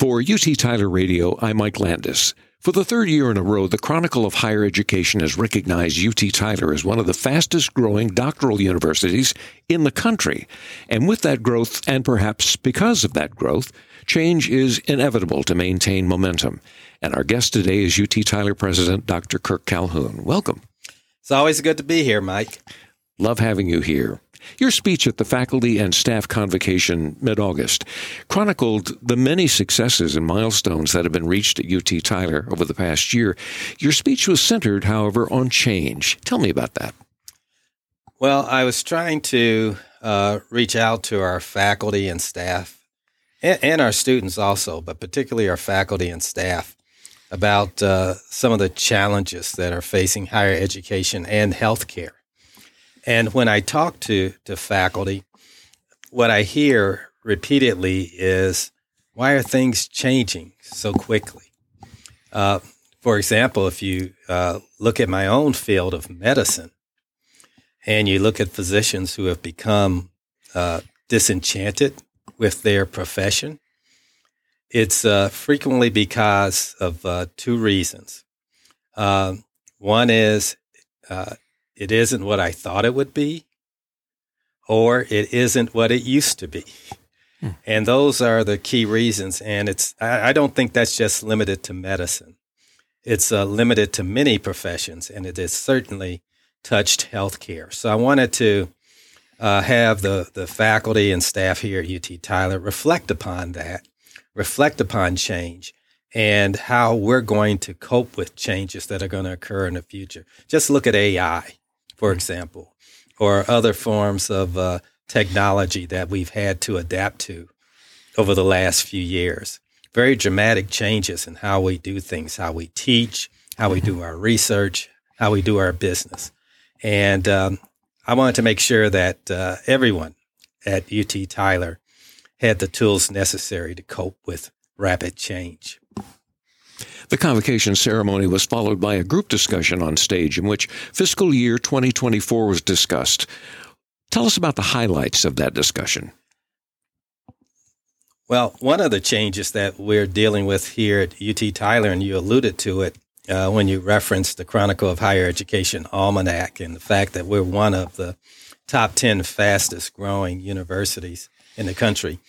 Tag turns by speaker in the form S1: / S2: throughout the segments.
S1: For UT Tyler Radio, I'm Mike Landis. For the third year in a row, the Chronicle of Higher Education has recognized UT Tyler as one of the fastest growing doctoral universities in the country. And with that growth, and perhaps because of that growth, change is inevitable to maintain momentum. And our guest today is UT Tyler President Dr. Kirk Calhoun. Welcome.
S2: It's always good to be here, Mike.
S1: Love having you here. Your speech at the faculty and staff convocation mid August chronicled the many successes and milestones that have been reached at UT Tyler over the past year. Your speech was centered, however, on change. Tell me about that.
S2: Well, I was trying to uh, reach out to our faculty and staff and, and, our students also, but particularly our faculty and staff about uh, some of the challenges that are facing higher education and healthcare. And when I talk to, to faculty, what I hear repeatedly is, why are things changing so quickly? Uh, for example, if you uh, look at my own field of medicine and you look at physicians who have become uh, disenchanted with their profession, it's uh, frequently because of uh, two reasons. Um, one is uh, it isn't what I thought it would be, or it isn't what it used to be. Hmm. And those are the key reasons. And it's, I, I, don't think that's just limited to medicine. It's uh, limited to many professions, and it has certainly touched healthcare. So I wanted to uh, have the, the faculty and staff here at UT Tyler reflect upon that, reflect upon change, and how we're going to cope with changes that are going to occur in the future. Just look at AI for example, or other forms of uh, technology that we've had to adapt to over the last few years. Very dramatic changes in how we do things, how we teach, how we do our research, how we do our business. And um, I wanted to make sure that uh, everyone at UT Tyler had the tools necessary to cope with rapid change.
S1: The convocation ceremony was followed by a group discussion on stage in which fiscal year 2024 was discussed. Tell us about the highlights of that discussion.
S2: Well, one of the changes that we're dealing with here at UT Tyler, and you alluded to it uh, when you referenced the Chronicle of Higher Education Almanac and the fact that we're one of the top 10 fastest growing universities in the country.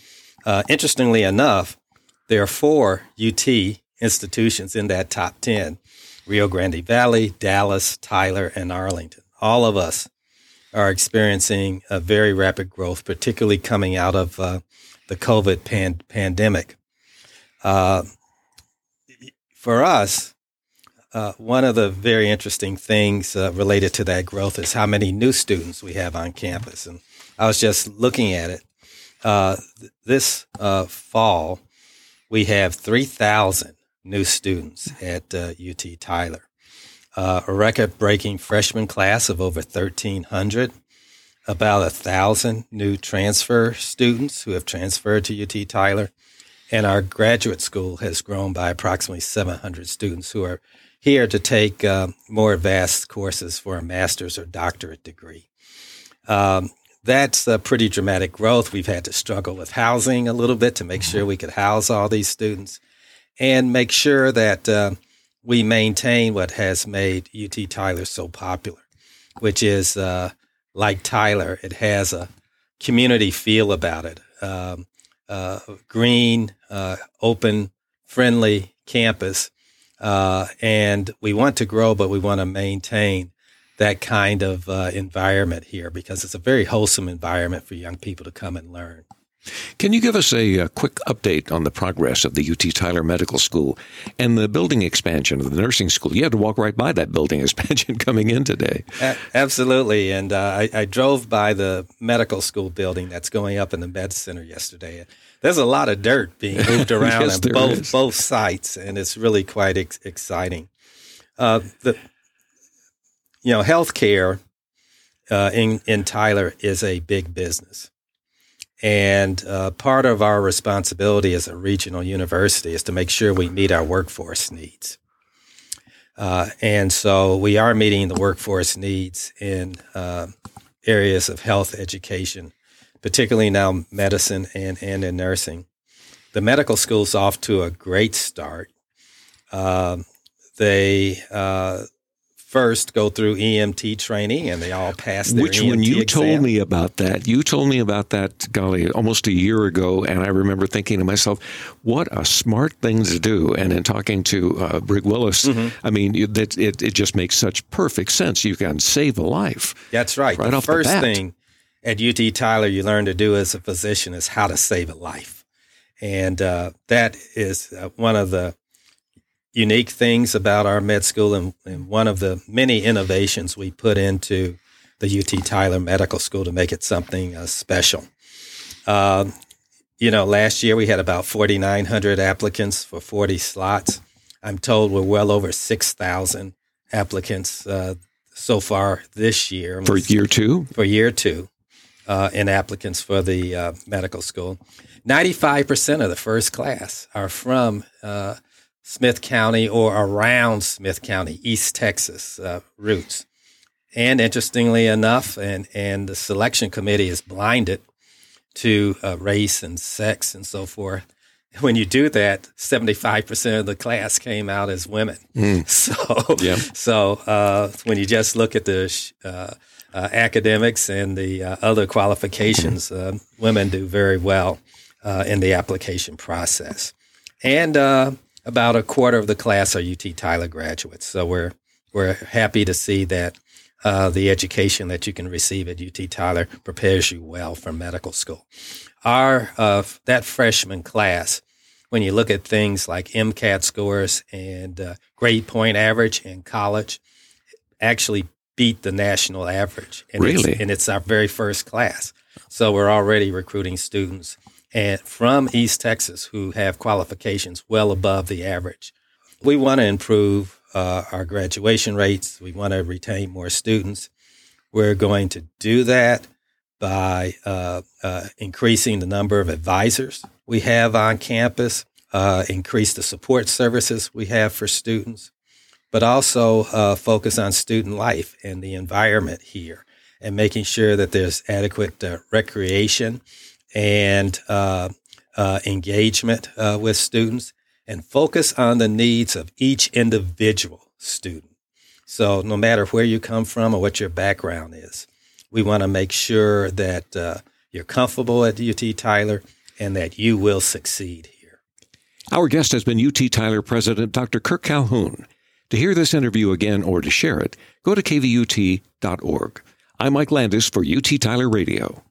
S2: Uh, interestingly enough, there are four UT institutions in that top 10 Rio Grande Valley, Dallas, Tyler, and Arlington. All of us are experiencing a very rapid growth, particularly coming out of uh, the COVID pan- pandemic. Uh, for us, uh, one of the very interesting things uh, related to that growth is how many new students we have on campus. And I was just looking at it. Uh, this uh, fall, we have 3,000 new students at uh, UT Tyler. Uh, a record breaking freshman class of over 1,300, about a thousand new transfer students who have transferred to UT Tyler, and our graduate school has grown by approximately 700 students who are here to take uh, more advanced courses for a master's or doctorate degree. Um, that's a pretty dramatic growth. We've had to struggle with housing a little bit to make sure we could house all these students and make sure that uh, we maintain what has made UT Tyler so popular, which is uh, like Tyler, it has a community feel about it. Um, uh, green, uh, open, friendly campus. Uh, and we want to grow, but we want to maintain that kind of uh, environment here because it's a very wholesome environment for young people to come and learn.
S1: Can you give us a, a, quick update on the progress of the UT Tyler Medical School and the building expansion of the nursing school? You had to walk right by that building expansion coming in today.
S2: A- absolutely. And uh, I, I, drove by the medical school building that's going up in the med center yesterday. There's a lot of dirt being moved around yes, at both, both sites, and it's really quite ex- exciting. Uh, the, you know, healthcare uh, in, in Tyler is a big business. And uh, part of our responsibility as a regional university is to make sure we meet our workforce needs. Uh, and so we are meeting the workforce needs in uh, areas of health education, particularly now medicine and, and in nursing. the medical school's off to a great start. Uh, they uh, first go through EMT training and they all pass their
S1: Which,
S2: EMT
S1: when you
S2: exam.
S1: told me about that, you told me about that, golly, almost a year ago. And I remember thinking to myself, what a smart thing to do. And in talking to uh, Brig Willis,
S2: Mm-hmm.
S1: I mean, that it, it just makes such perfect sense. You can save a life.
S2: That's right.
S1: Right
S2: the
S1: off the
S2: first
S1: bat.
S2: thing at UT Tyler you learn to do as a physician is how to save a life. And uh, that is uh, one of the unique things about our med school and, and one of the many innovations we put into the UT Tyler Medical School to make it something uh, special. Um, you know, last year we had about 4,900 applicants for 40 slots. I'm told we're well over 6,000 applicants uh, so far this year
S1: For year two,
S2: for year two uh, in applicants for the uh, medical school. 95% of the first class are from uh, Smith County or around Smith County, East Texas uh, roots. And interestingly enough, and, and the selection committee is blinded to uh, race and sex and so forth. When you do that, 75% of the class came out as women. So,
S1: Yeah.
S2: so uh, when you just look at the sh- uh, uh, academics and the uh, other qualifications, uh, women do very well uh, in the application process. And uh, about a quarter of the class are UT Tyler graduates. So we're we're happy to see that uh, the education that you can receive at UT Tyler prepares you well for medical school. Our uh, that freshman class, when you look at things like MCAT scores and uh, grade point average in college, actually beat the national average. And
S1: Really?
S2: It's, and it's our very first class. So we're already recruiting students and from East Texas who have qualifications well above the average. We want to improve uh, our graduation rates. We want to retain more students. We're going to do that by uh, uh, increasing the number of advisors we have on campus, uh, increase the support services we have for students, but also uh, focus on student life and the environment here and making sure that there's adequate uh, recreation and uh, uh, engagement uh, with students and focus on the needs of each individual student. So, no matter where you come from or what your background is, we want to make sure that uh, you're comfortable at UT Tyler and that you will succeed here.
S1: Our guest has been UT Tyler President Dr. Kirk Calhoun. To hear this interview again or to share it, go to kvut.org. I'm Mike Landis for UT Tyler Radio.